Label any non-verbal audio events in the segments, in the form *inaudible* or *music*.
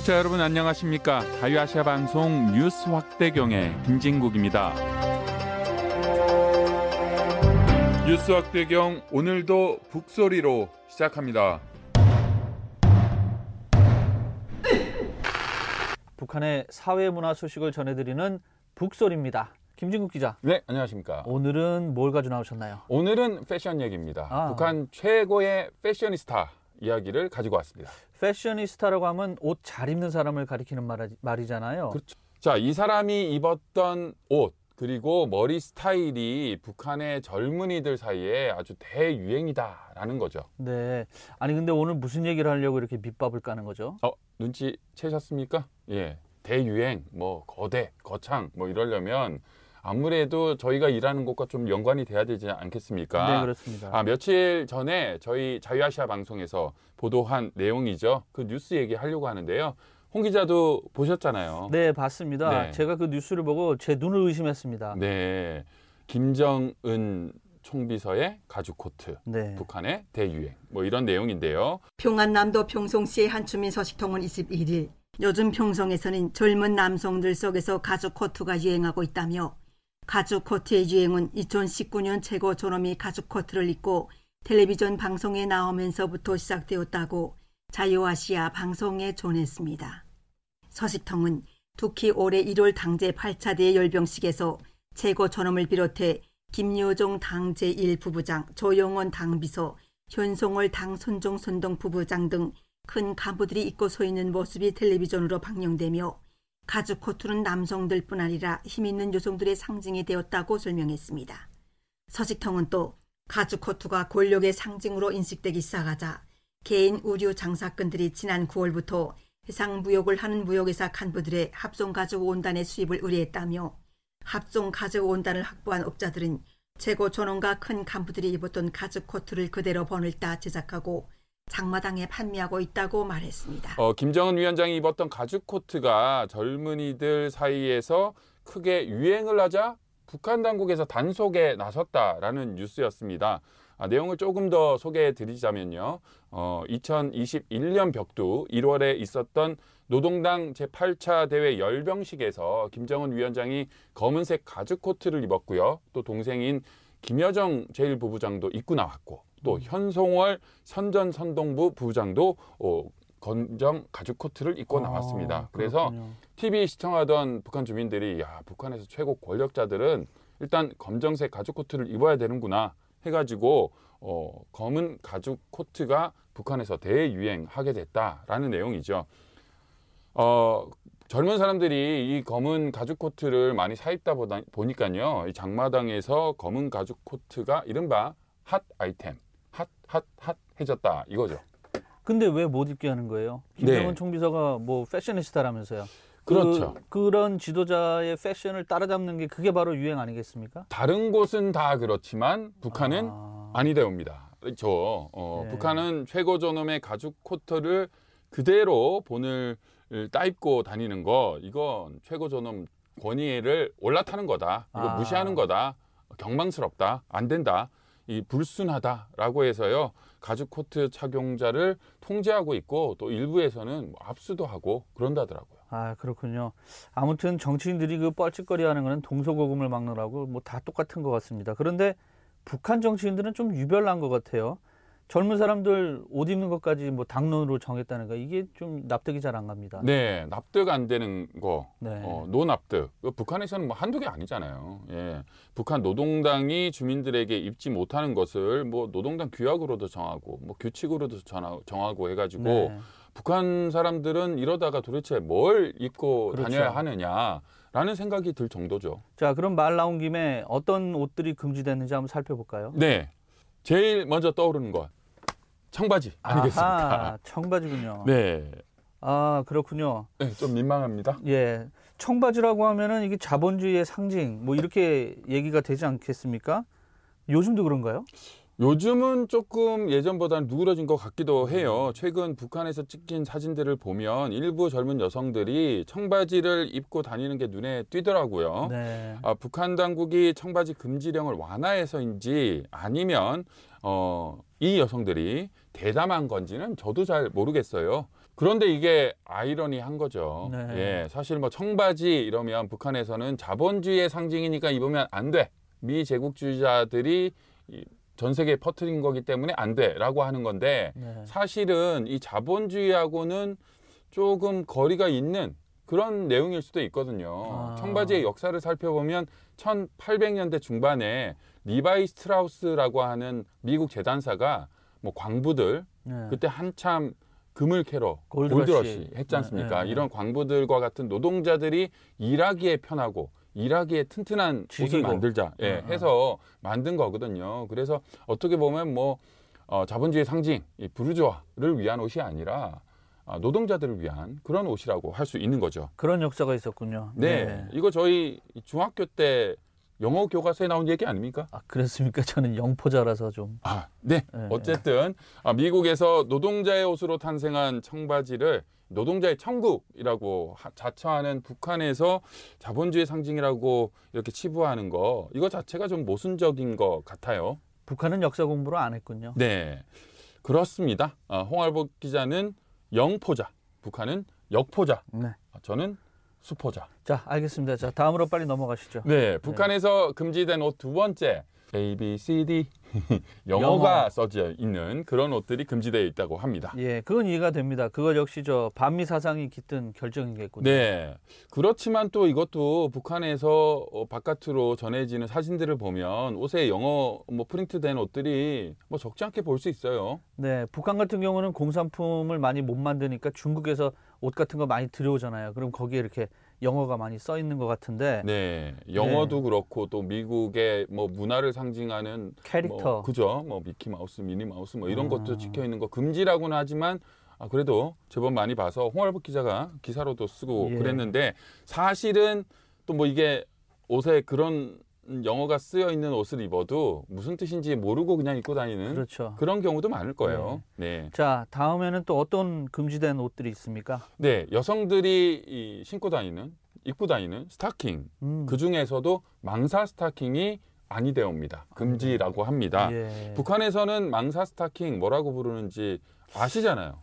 청취자 여러분 안녕하십니까? 자유아시아 방송 뉴스 확대경의 김진국입니다. 뉴스 확대경 오늘도 북소리로 시작합니다. 북한의 사회 문화 소식을 전해드리는 북소리입니다. 김진국 기자. 네, 안녕하십니까? 오늘은 뭘 가지고 나오셨나요? 오늘은 패션 얘기입니다. 아. 북한 최고의 패셔니스타 이야기를 가지고 왔습니다. 패셔니스타라고 하면 옷 잘 입는 사람을 가리키는 말, 말이 잖아요. 그렇죠. 자, 이 사람이 입었던 옷 그리고 머리 스타일이 북한의 젊은이들 사이에 아주 대유행이다라는 거죠. 네. 아니 근데 오늘 무슨 얘기를 하려고 이렇게 밑밥을 까는 거죠? 어, 눈치 채셨습니까? 예. 대유행, 뭐 거대, 거창 뭐 이러려면 아무래도 저희가 일하는 곳과 좀 연관이 돼야 되지 않겠습니까? 네, 그렇습니다. 아, 며칠 전에 저희 자유아시아 방송에서 보도한 내용이죠. 그 뉴스 얘기하려고 하는데요. 홍 기자도 보셨잖아요. 네, 봤습니다. 네. 제가 그 뉴스를 보고 제 눈을 의심했습니다. 네. 김정은 총비서의 가죽 코트, 네. 북한의 대유행, 뭐 이런 내용인데요. 평안남도 평성시의 한 주민 소식통은 21일 요즘 평성에서는 젊은 남성들 속에서 가죽 코트가 유행하고 있다며 가죽 코트의 유행은 2019년 최고 존엄이 가죽 코트를 입고 텔레비전 방송에 나오면서부터 시작되었다고 자유아시아 방송에 전했습니다. 서식통은 특히 올해 1월 당제 8차 대열병식에서 최고 존엄을 비롯해 김여종 당 제1부부장, 조영원 당비서, 현송월 당 손종 선동 부부장 등 큰 간부들이 입고 서 있는 모습이 텔레비전으로 방영되며 가죽 코트는 남성들뿐 아니라 힘 있는 여성들의 상징이 되었다고 설명했습니다. 서식통은 또 가죽 코트가 권력의 상징으로 인식되기 시작하자 개인 의류 장사꾼들이 지난 9월부터 해상 무역을 하는 무역회사 간부들에 합성 가죽 원단의 수입을 의뢰했다며 합성 가죽 원단을 확보한 업자들은 최고 존엄과 큰 간부들이 입었던 가죽 코트를 그대로 본을 따 제작하고 장마당에 판매하고 있다고 말했습니다. 어, 김정은 위원장이 입었던 가죽 코트가 젊은이들 사이에서 크게 유행을 하자 북한 당국에서 단속에 나섰다라는 뉴스였습니다. 아, 내용을 조금 더 소개해 드리자면요. 어, 2021년 벽두 1월에 있었던 노동당 제8차 대회 열병식에서 김정은 위원장이 검은색 가죽 코트를 입었고요. 또 동생인 김여정 제1부부장도 입고 나왔고 또 현송월 선전선동부 부부장도 어, 건정 가죽 코트를 입고 아, 나왔습니다. 그래서 그렇군요. TV 시청하던 북한 주민들이 야 북한에서 최고 권력자들은 일단 검정색 가죽 코트를 입어야 되는구나 해가지고 어, 검은 가죽 코트가 북한에서 대유행하게 됐다라는 내용이죠. 어, 젊은 사람들이 이 검은 가죽 코트를 많이 사입다 보다, 보니까요. 이 장마당에서 검은 가죽 코트가 이른바 hot item, hot, hot, hot 해졌다 이거죠. 근데 왜 못 입게 하는 거예요? 김정은 네. 총비서가 뭐 패셔니스타라면서요. 그렇죠. 그, 런 지도자의 패션을 따라잡는 게 그게 바로 유행 아니겠습니까? 다른 곳은 다 그렇지만 북한은 아, 아니되옵니다. 저 어, 네. 북한은 최고 존엄의 가죽 코트를 그대로 본을 따입고 다니는 거 이건 최고 존엄 권위를 올라타는 거다. 이거 아. 무시하는 거다. 경망스럽다. 안 된다. 이 불순하다라고 해서요. 가죽 코트 착용자를 통제하고 있고 또 일부에서는 뭐 압수도 하고 그런다더라고요. 아 그렇군요. 아무튼 정치인들이 그 뻘짓거리하는 거는 동서고금을 막느라고 뭐 다 똑같은 것 같습니다. 그런데 북한 정치인들은 좀 유별난 것 같아요. 젊은 사람들 옷 입는 것까지 뭐 당론으로 정했다는 거 이게 좀 납득이 잘 안 갑니다. 네, 납득 안 되는 거 네. 어, 노납득. 그 북한에서는 뭐 한두 개 아니잖아요. 예. 북한 노동당이 주민들에게 입지 못하는 것을 뭐 노동당 규약으로도 정하고 뭐 규칙으로도 정하고 해가지고 네. 북한 사람들은 이러다가 도대체 뭘 입고 그렇죠. 다녀야 하느냐라는 생각이 들 정도죠. 자 그럼 말 나온 김에 어떤 옷들이 금지됐는지 한번 살펴볼까요? 네. 제일 먼저 떠오르는 것 청바지 아니겠습니까? 아하, 청바지군요. 네. 아 그렇군요. 네, 좀 민망합니다. 예, 청바지라고 하면은 이게 자본주의의 상징 뭐 이렇게 얘기가 되지 않겠습니까? 요즘도 그런가요? 요즘은 조금 예전보다는 누그러진 것 같기도 해요. 최근 북한에서 찍힌 사진들을 보면 일부 젊은 여성들이 청바지를 입고 다니는 게 눈에 띄더라고요. 네. 아, 북한 당국이 청바지 금지령을 완화해서인지 아니면 어, 이 여성들이 대담한 건지는 저도 잘 모르겠어요. 그런데 이게 아이러니한 거죠. 네. 예, 사실 뭐 청바지 이러면 북한에서는 자본주의의 상징이니까 입으면 안 돼. 미 제국주의자들이 이- 전 세계에 퍼뜨린 거기 때문에 안 돼라고 하는 건데 네. 사실은 이 자본주의하고는 조금 거리가 있는 그런 내용일 수도 있거든요. 아. 청바지의 역사를 살펴보면 1800년대 중반에 리바이 스트라우스라고 하는 미국 재단사가 뭐 광부들 네. 그때 한참 금을 캐러 골드러시. 골드러시 했지 않습니까? 네, 네, 네. 이런 광부들과 같은 노동자들이 일하기에 편하고 일하기에 튼튼한 옷을. 만들자 예, 어, 어. 해서 만든 거거든요. 그래서 어떻게 보면 뭐 어, 자본주의 상징 이 부르주아를 위한 옷이 아니라 아, 노동자들을 위한 그런 옷이라고 할 수 있는 거죠. 그런 역사가 있었군요. 네, 이거 저희 중학교 때 영어 교과서에 나온 얘기 아닙니까? 아, 그랬습니까? 저는 영포자라서 좀. 아, 네. 네. 어쨌든 아, 미국에서 노동자의 옷으로 탄생한 청바지를 노동자의 천국이라고 하- 자처하는 북한에서 자본주의 상징이라고 이렇게 치부하는 거 이거 자체가 좀 모순적인 것 같아요. 북한은 역사 공부를 안 했군요. 네, 그렇습니다. 아, 홍알복 기자는 영포자, 북한은 역포자, 네. 아, 저는 수포자. 자, 알겠습니다. 자, 다음으로 빨리 넘어가시죠. 네, 북한에서 금지된 옷 두 번째 A, B, C, D *laughs* 영어가 영어. 써져 있는 그런 옷들이 금지되어 있다고 합니다. 예, 그건 이해가 됩니다. 그거 역시 저 반미 사상이 깃든 결정이겠군요. 네, 그렇지만 또 이것도 북한에서 어, 바깥으로 전해지는 사진들을 보면 옷에 영어 뭐 프린트된 옷들이 뭐 적지 않게 볼 수 있어요. 네, 북한 같은 경우는 공산품을 많이 못 만드니까 중국에서 옷 같은 거 많이 들여오잖아요. 그럼 거기에 이렇게 영어가 많이 써 있는 것 같은데 네, 영어도 그렇고 또 미국의 뭐 문화를 상징하는 캐릭터 뭐, 그죠? 뭐 미키 마우스, 미니 마우스 뭐 이런 아. 것도 찍혀 있는 거 금지라고는 하지만 아, 그래도 제법 많이 봐서 홍알복 기자가 기사로도 쓰고 예. 그랬는데 사실은 또 뭐 이게 옷에 그런 영어가 쓰여 있는 옷을 입어도 무슨 뜻인지 모르고 그냥 입고 다니는 그렇죠. 그런 경우도 많을 거예요. 네. 자, 다음에는 또 어떤 금지된 옷들이 있습니까? 네, 여성들이 이 신고 다니는 입고 다니는 스타킹 음, 그 중에서도 망사 스타킹이 아니 되옵니다. 금지라고 합니다. 예. 북한에서는 망사 스타킹 뭐라고 부르는지 아시잖아요.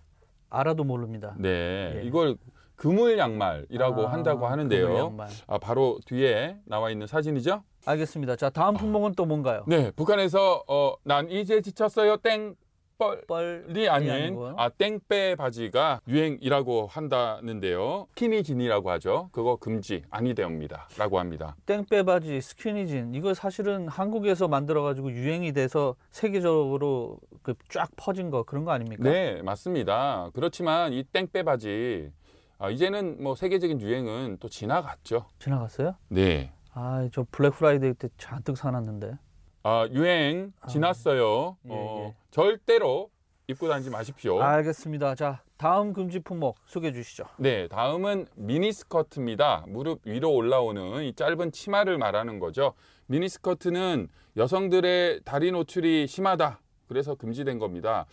알아도 모릅니다. 네, 예. 이걸 그물 양말이라고 아, 한다고 하는데요. 양말. 아, 바로 뒤에 나와 있는 사진이죠. 알겠습니다. 자, 다음 품목은 또 뭔가요? 네, 북한에서 어, 난 이제 지쳤어요. 땡 뻘. 뻘이 이 아닌. 아 땡빼 바지가 유행이라고 한다는데요. 스키니진이라고 하죠. 그거 금지 아니되옵니다라고 합니다. 땡빼 바지, 스키니진 이거 사실은 한국에서 만들어 가지고 유행이 돼서 세계적으로 그 쫙 퍼진 거 그런 거 아닙니까? 네, 맞습니다. 그렇지만 이 땡빼 바지 아, 이제는 뭐 세계적인 유행은 또 지나갔죠. 지나갔어요? 네. 아, 저 Black Friday 때 잔뜩 사놨는데. 아, 유행 지났어요. 예, 어, 예. 절대로 입고 다니지 마십시오. 알겠습니다. 자, 다음 금지 품목 소개해 주시죠. 네, 다음은 미니스커트입니다. 무릎 위로 올라오는 이 짧은 치마를 말하는 거죠. 미니스커트는 여성들의 다리 노출이 심하다. 그래서 금지된 겁니다.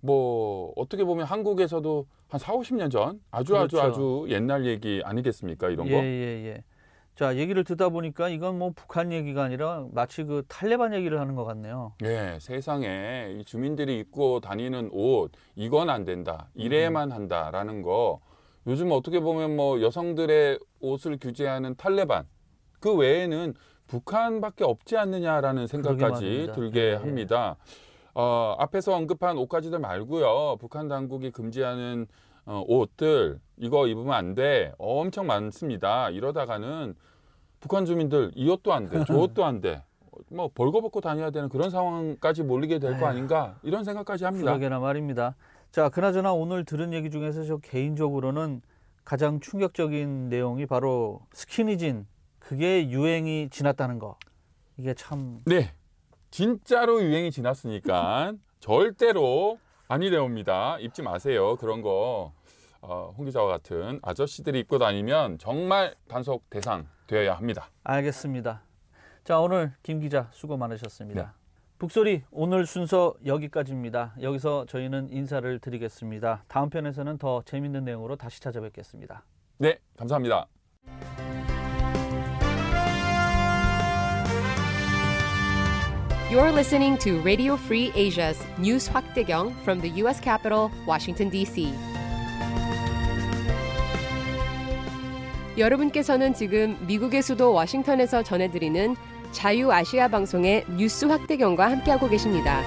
뭐 어떻게 보면 한국에서도 한 4, 50년 전 아주 아주 그렇죠. 아주 옛날 얘기 아니겠습니까? 이런 예, 거. 예, 예. 자, 얘기를 듣다 보니까 이건 뭐 북한 얘기가 아니라 마치 그 탈레반 얘기를 하는 것 같네요. 예, 세상에 이 주민들이 입고 다니는 옷 이건 안 된다. 음. 이래야만 한다라는 거 요즘 어떻게 보면 뭐 여성들의 옷을 규제하는 탈레반 그 외에는 북한밖에 없지 않느냐라는 생각까지. 들게 예, 예. 합니다. 어, 앞에서 언급한 옷가지들 말고요. 북한 당국이 금지하는 어, 옷들 이거 입으면 안 돼. 엄청 많습니다. 이러다가는 북한 주민들 이 옷도 안 돼, 저 *laughs* 옷도 안 돼. 뭐 벌거벗고 다녀야 되는 그런 상황까지 몰리게 될 거. 아닌가 이런 생각까지 합니다. 그러게나 말입니다. 자, 그나저나 오늘 들은 얘기 중에서 저 개인적으로는 가장 충격적인 내용이 바로 스키니진 그게 유행이 지났다는 거. 이게 참 네, 진짜로 유행이 지났으니까 절대로 아니래옵니다. 입지 마세요. 그런 거 어, 홍 기자와 같은 아저씨들이 입고 다니면 정말 단속 대상 되어야 합니다. 알겠습니다. 자, 오늘 김 기자 수고 많으셨습니다. 북소리 오늘 순서 여기까지입니다. 여기서 저희는 인사를 드리겠습니다. 다음 편에서는 더 재밌는 내용으로 다시 찾아뵙겠습니다. 네, 감사합니다. You're listening to Radio Free Asia's News 확대경 from the U.S. Capitol, Washington, D.C. 여러분께서는 지금 미국의 수도 워싱턴에서 전해드리는 자유아시아 방송의 뉴스 확대경과 함께하고 계십니다.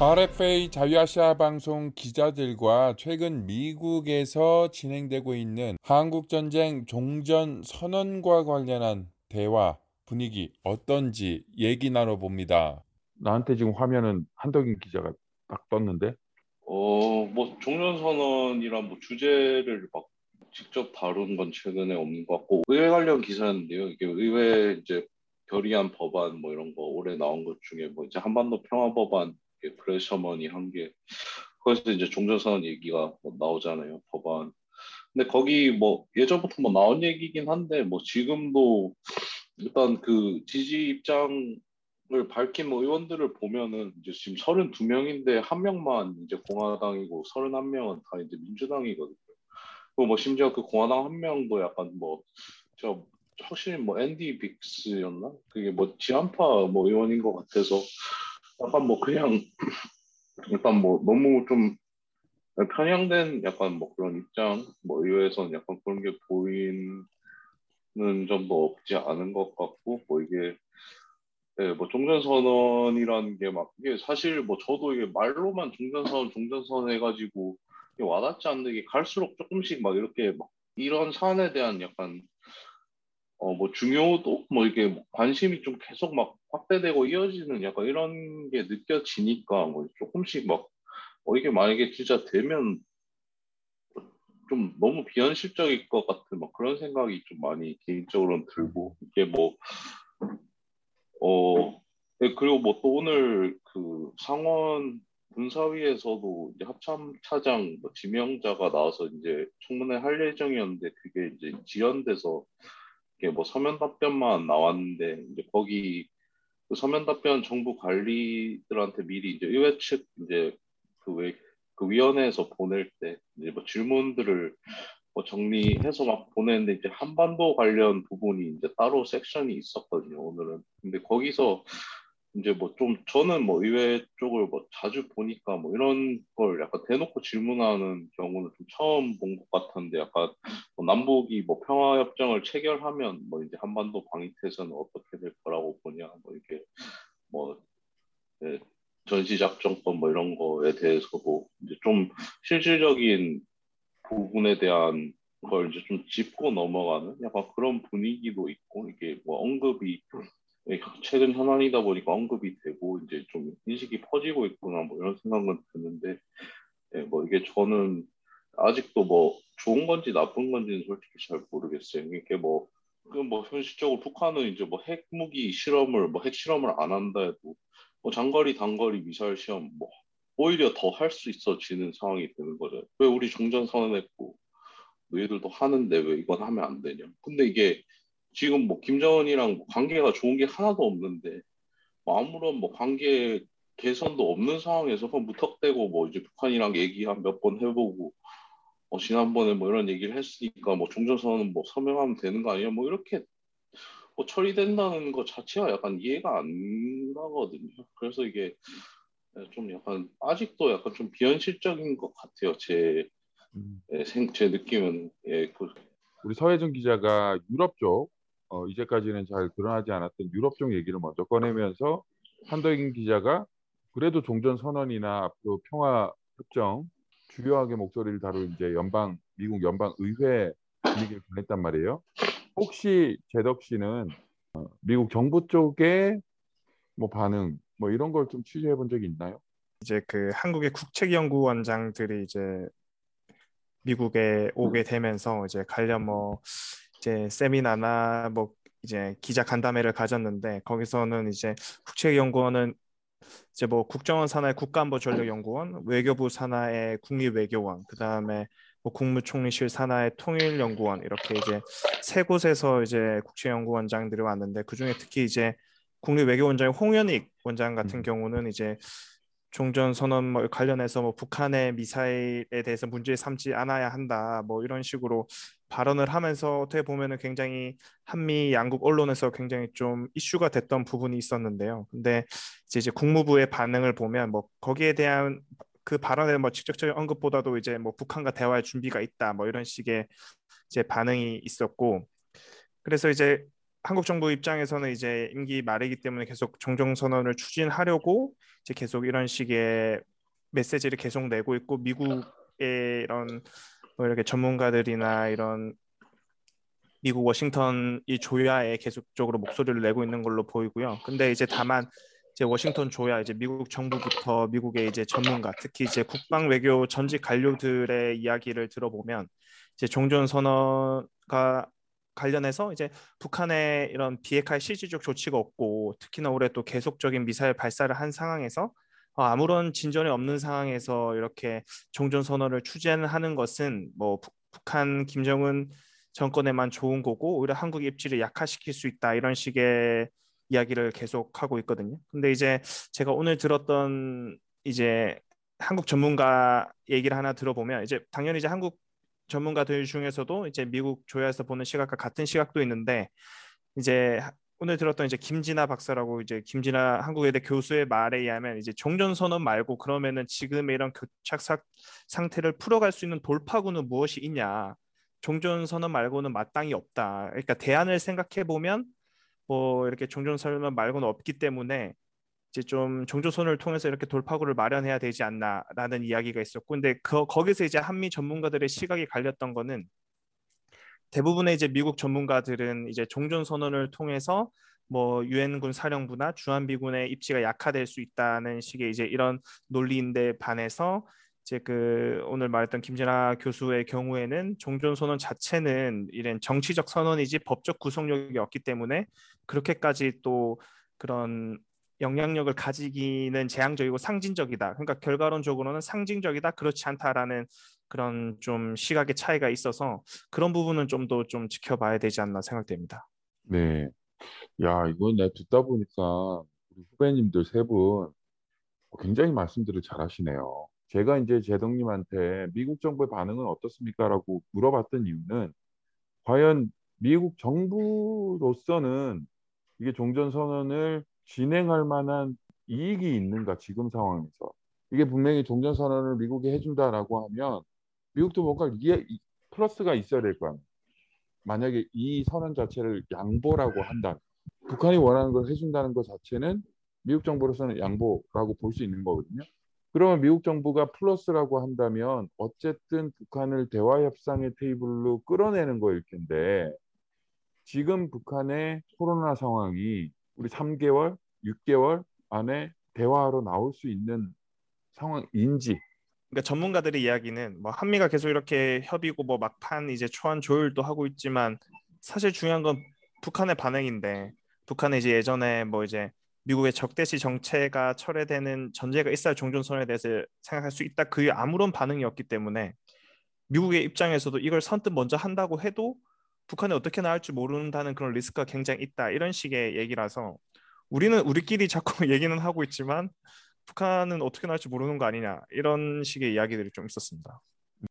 RFA 자유아시아 방송 기자들과 최근 미국에서 진행되고 있는 한국 전쟁 종전 선언과 관련한 대화 분위기 어떤지 얘기 나눠봅니다. 나한테 지금 화면은 한덕인 기자가 딱 떴는데 어, 뭐 종전 선언이란 뭐 주제를 막 직접 다룬 건 최근에 없는 것 같고 의회 관련 기사인데요. 이게 의회 이제 결의안 법안 뭐 이런 거 올해 나온 것 중에 뭐 이제 한반도 평화 법안 프레셔머니 한게 거기서 이제 종전선언 얘기가 뭐 나오잖아요. 법안. 근데 거기 뭐 예전부터 뭐 나온 얘기긴 한데 뭐 지금도 일단 그 지지 입장을 밝힌 뭐 의원들을 보면은 이제 지금 32명인데 한 명만 이제 공화당이고 31명은 다 이제 민주당이거든요. 그리고 뭐 심지어 그 공화당 한 명도 약간 뭐 저 확실히 뭐 앤디 빅스였나? 그게 뭐 지한파 뭐 의원인 것 같아서 약간 뭐 그냥 일단 뭐 너무 좀 편향된 약간 뭐 그런 입장 뭐 의회에서는 약간 그런 게 보이는 점도 없지 않은 것 같고 뭐 이게 네, 뭐 종전선언이라는 게 막 이게 사실 뭐 저도 이게 말로만 종전선언 종전선언 해가지고 와닿지 않는 게 갈수록 조금씩 막 이렇게 막 이런 사안에 대한 약간 어 뭐 중요도? 뭐 이게 관심이 좀 계속 막 확대되고 이어지는 약간 이런 게 느껴지니까 뭐 조금씩 막 어, 이게 만약에 진짜 되면 좀 너무 비현실적일 것 같은 막 그런 생각이 좀 많이 개인적으로는 들고 이게 뭐 어, 네, 그리고 뭐 또 오늘 그 상원 군사위에서도 이제 합참 차장 뭐 지명자가 나와서 이제 청문회 할 예정이었는데 그게 이제 지연돼서 이게 뭐 서면 답변만 나왔는데 이제 거기 그 서면 답변 정부 관리들한테 미리 이제 의회 측 이제 그, 왜, 그 위원회에서 보낼 때 이제 뭐 질문들을 뭐 정리해서 막 보냈는데 이제 한반도 관련 부분이 이제 따로 섹션이 있었거든요 오늘은. 근데 거기서 이제 뭐 좀 저는 뭐 의회 쪽을 뭐 자주 보니까 뭐 이런 걸 약간 대놓고 질문하는 경우는 좀 처음 본 것 같은데 약간 뭐 남북이 뭐 평화협정을 체결하면 뭐 이제 한반도 방위태세는 어떻게 될 거라고 보냐 뭐 이게 뭐 네, 전시작전권 뭐 이런 거에 대해서도 이제 좀 실질적인 부분에 대한 걸 이제 좀 짚고 넘어가는 약간 그런 분위기도 있고 이게 뭐 언급이 최근 현안이다 보니까 언급이 되고 이제 좀 인식이 퍼지고 있구나 뭐 이런 생각은 드는데 예, 뭐 이게 저는 아직도 뭐 좋은 건지 나쁜 건지는 솔직히 잘 모르겠어요. 이게 뭐, 그뭐 현실적으로 북한은 이제 뭐 핵무기 실험을 뭐 핵 실험을 안 한다 해도 뭐 장거리 단거리 미사일 시험 뭐 오히려 더 할 수 있어지는 상황이 되는 거죠. 왜 우리 종전 선언했고 너희들도 하는데 왜 이건 하면 안 되냐? 근데 이게 지금 뭐 김정은이랑 관계가 좋은 게 하나도 없는데 뭐 아무런 뭐 관계 개선도 없는 상황에서 무턱대고 뭐 이제 북한이랑 얘기 한 몇 번 해보고 어 지난번에 뭐 이런 얘기를 했으니까 뭐 종전선언은 뭐 서명하면 되는 거 아니야? 뭐 이렇게 뭐 처리된다는 것 자체가 약간 이해가 안 가거든요. 그래서 이게 좀 약간 아직도 약간 좀 비현실적인 것 같아요. 제, 음. 생, 제 느낌은 예, 그... 우리 서혜준 기자가 유럽 쪽 어, 이제까지는 잘 드러나지 않았던 유럽 쪽 얘기를 먼저 꺼내면서 한덕인 기자가 그래도 종전 선언이나 앞으로 평화 협정 주요하게 목소리를 다룬 이제 연방 미국 연방 의회 분위기를 보냈단 말이에요. 혹시 제덕 씨는 어, 미국 정부 쪽에 뭐 반응 뭐 이런 걸 좀 취재해 본 적이 있나요? 이제 그 한국의 국책연구원장들이 이제 미국에 오게 되면서 이제 관련 뭐 이제 세미나나 뭐 이제 기자 간담회를 가졌는데 거기서는 이제 국책연구원은 이제 뭐 국정원 산하의 국가안보전략연구원, 외교부 산하의 국립외교원, 그 다음에 뭐 국무총리실 산하의 통일연구원 이렇게 이제 세 곳에서 이제 국책연구원장들이 왔는데 그 중에 특히 이제 국립외교원장 홍현익 원장 같은 경우는 이제 종전 선언 뭐 관련해서 뭐 북한의 미사일에 대해서 문제 삼지 않아야 한다 뭐 이런 식으로 발언을 하면서 어떻게 보면은 굉장히 한미 양국 언론에서 굉장히 좀 이슈가 됐던 부분이 있었는데요. 근데 이제, 이제 국무부의 반응을 보면 뭐 거기에 대한 그 발언의 뭐 직접적인 언급보다도 이제 뭐 북한과 대화의 준비가 있다 뭐 이런 식의 이제 반응이 있었고 그래서 이제 한국 정부 입장에서는 이제 임기 말이기 때문에 계속 종종 선언을 추진하려고 이제 계속 이런 식의 메시지를 계속 내고 있고 미국의 이런 뭐 이렇게 전문가들이나 이런 미국 워싱턴 이 조야에 계속적으로 목소리를 내고 있는 걸로 보이고요. 근데 이제 다만 이제 워싱턴 조야 이제 미국 정부부터 미국의 이제 전문가 특히 이제 국방 외교 전직 관료들의 이야기를 들어보면 이제 종전 선언과 관련해서 이제 북한의 이런 비핵화의 실질적 조치가 없고 특히나 올해 또 계속적인 미사일 발사를 한 상황에서 어, 아무런 진전이 없는 상황에서 이렇게 종전 선언을 추진하는 것은 뭐 부, 북한 김정은 정권에만 좋은 거고 오히려 한국 입지를 약화시킬 수 있다 이런 식의 이야기를 계속 하고 있거든요. 근데 이제 제가 오늘 들었던 이제 한국 전문가 얘기를 하나 들어보면 이제 당연히 이제 한국 전문가들 중에서도 이제 미국 조야에서 보는 시각과 같은 시각도 있는데 이제 오늘 들었던 이제 김진아 박사라고 이제 김진아 한국외대 교수의 말에 의하면 이제 종전 선언 말고 그러면은 지금의 이런 교착 상태를 풀어갈 수 있는 돌파구는 무엇이 있냐? 종전 선언 말고는 마땅히 없다. 그러니까 대안을 생각해 보면 뭐 이렇게 종전 선언 말고는 없기 때문에 이제 좀 종조선을 통해서 이렇게 돌파구를 마련해야 되지 않나라는 이야기가 있었고 근데 그 거기서 이제 한미 전문가들의 시각이 갈렸던 거는 대부분의 이제 미국 전문가들은 이제 종전 선언을 통해서 뭐 유엔군 사령부나 주한미군의 입지가 약화될 수 있다는 식의 이제 이런 논리인데 반해서 이제 그 오늘 말했던 김진아 교수의 경우에는 종전 선언 자체는 이런 정치적 선언이지 법적 구속력이 없기 때문에 그렇게까지 또 그런 영향력을 가지기는 재앙적이고 상징적이다. 그러니까 결과론적으로는 상징적이다. 그렇지 않다라는 그런 좀 시각의 차이가 있어서 그런 부분은 좀 더좀 좀 지켜봐야 되지 않나 생각됩니다. 네. 야, 이건 내가 듣다 보니까 우리 후배님들 세 분 굉장히 말씀들을 잘하시네요. 제가 이제 제동님한테 미국 정부의 반응은 어떻습니까?라고 물어봤던 이유는 과연 미국 정부로서는 이게 종전 선언을 진행할 만한 이익이 있는가 지금 상황에서 이게 분명히 종전 선언을 미국이 해준다라고 하면 미국도 뭔가 이게 플러스가 있어야 될거 아니에요. 만약에 이 선언 자체를 양보라고 한다. 북한이 원하는 걸 해준다는 것 자체는 미국 정부로서는 양보라고 볼 수 있는 거거든요. 그러면 미국 정부가 플러스라고 한다면 어쨌든 북한을 대화 협상의 테이블로 끌어내는 거일 텐데 지금 북한의 코로나 상황이 우리 3개월, 6개월 안에 대화로 나올 수 있는 상황인지 그러니까 전문가들의 이야기는 뭐 한미가 계속 이렇게 협의고 뭐 막판 이제 초안 조율도 하고 있지만 사실 중요한 건 북한의 반응인데 북한은 이제 예전에 뭐 이제 미국의 적대시 정체가 철회되는 전제가 있어야 종전선언에 대해서 생각할 수 있다. 그게 아무런 반응이 없기 때문에 미국의 입장에서도 이걸 선뜻 먼저 한다고 해도 북한이 어떻게 나올지 모른다는 그런 리스크가 굉장히 있다. 이런 식의 얘기라서 우리는 우리끼리 자꾸 *laughs* 얘기는 하고 있지만 북한은 어떻게 나올지 모르는 거 아니냐 이런 식의 이야기들이 좀 있었습니다. 음,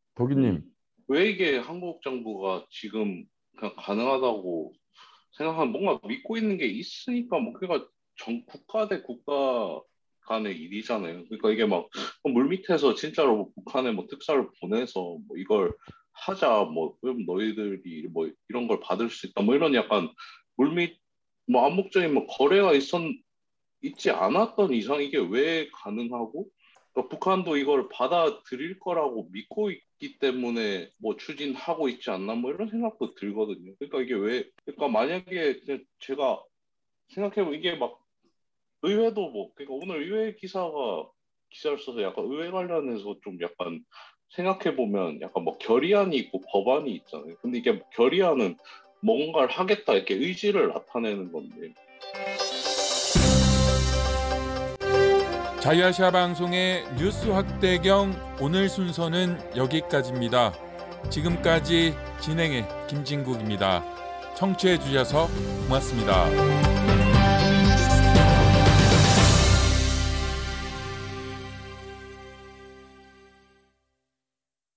왜 이게 한국 정부가 지금 그냥 가능하다고 생각하면 뭔가 믿고 있는 게 있으니까 뭐 그러니까 정, 국가 대 국가 간의 일이잖아요. 그러니까 이게 막 물밑에서 진짜로 뭐 북한에 뭐 특사를 보내서 뭐 이걸 하자 뭐 그럼 너희들이 뭐 이런 걸 받을 수 있다 뭐 이런 약간 물밑 뭐 암묵적인 뭐 거래가 있었 있지 않았던 이상 이게 왜 가능하고 그러니까 북한도 이걸 받아들일 거라고 믿고 있기 때문에 뭐 추진하고 있지 않나 뭐 이런 생각도 들거든요. 그러니까 이게 왜 그러니까 만약에 제가 생각해보면 이게 막 의회도 뭐 그러니까 오늘 의회 기사가 기사를 써서 약간 의회 관련해서 좀 약간 생각해 보면 약간 뭐 결의안이 있고 법안이 있잖아요. 근데 이게 결의안은 뭔가를 하겠다 이렇게 의지를 나타내는 건데 자유아시아 방송의 뉴스 확대경 오늘 순서는 여기까지입니다. 지금까지 진행의 김진국입니다. 청취해 주셔서 고맙습니다.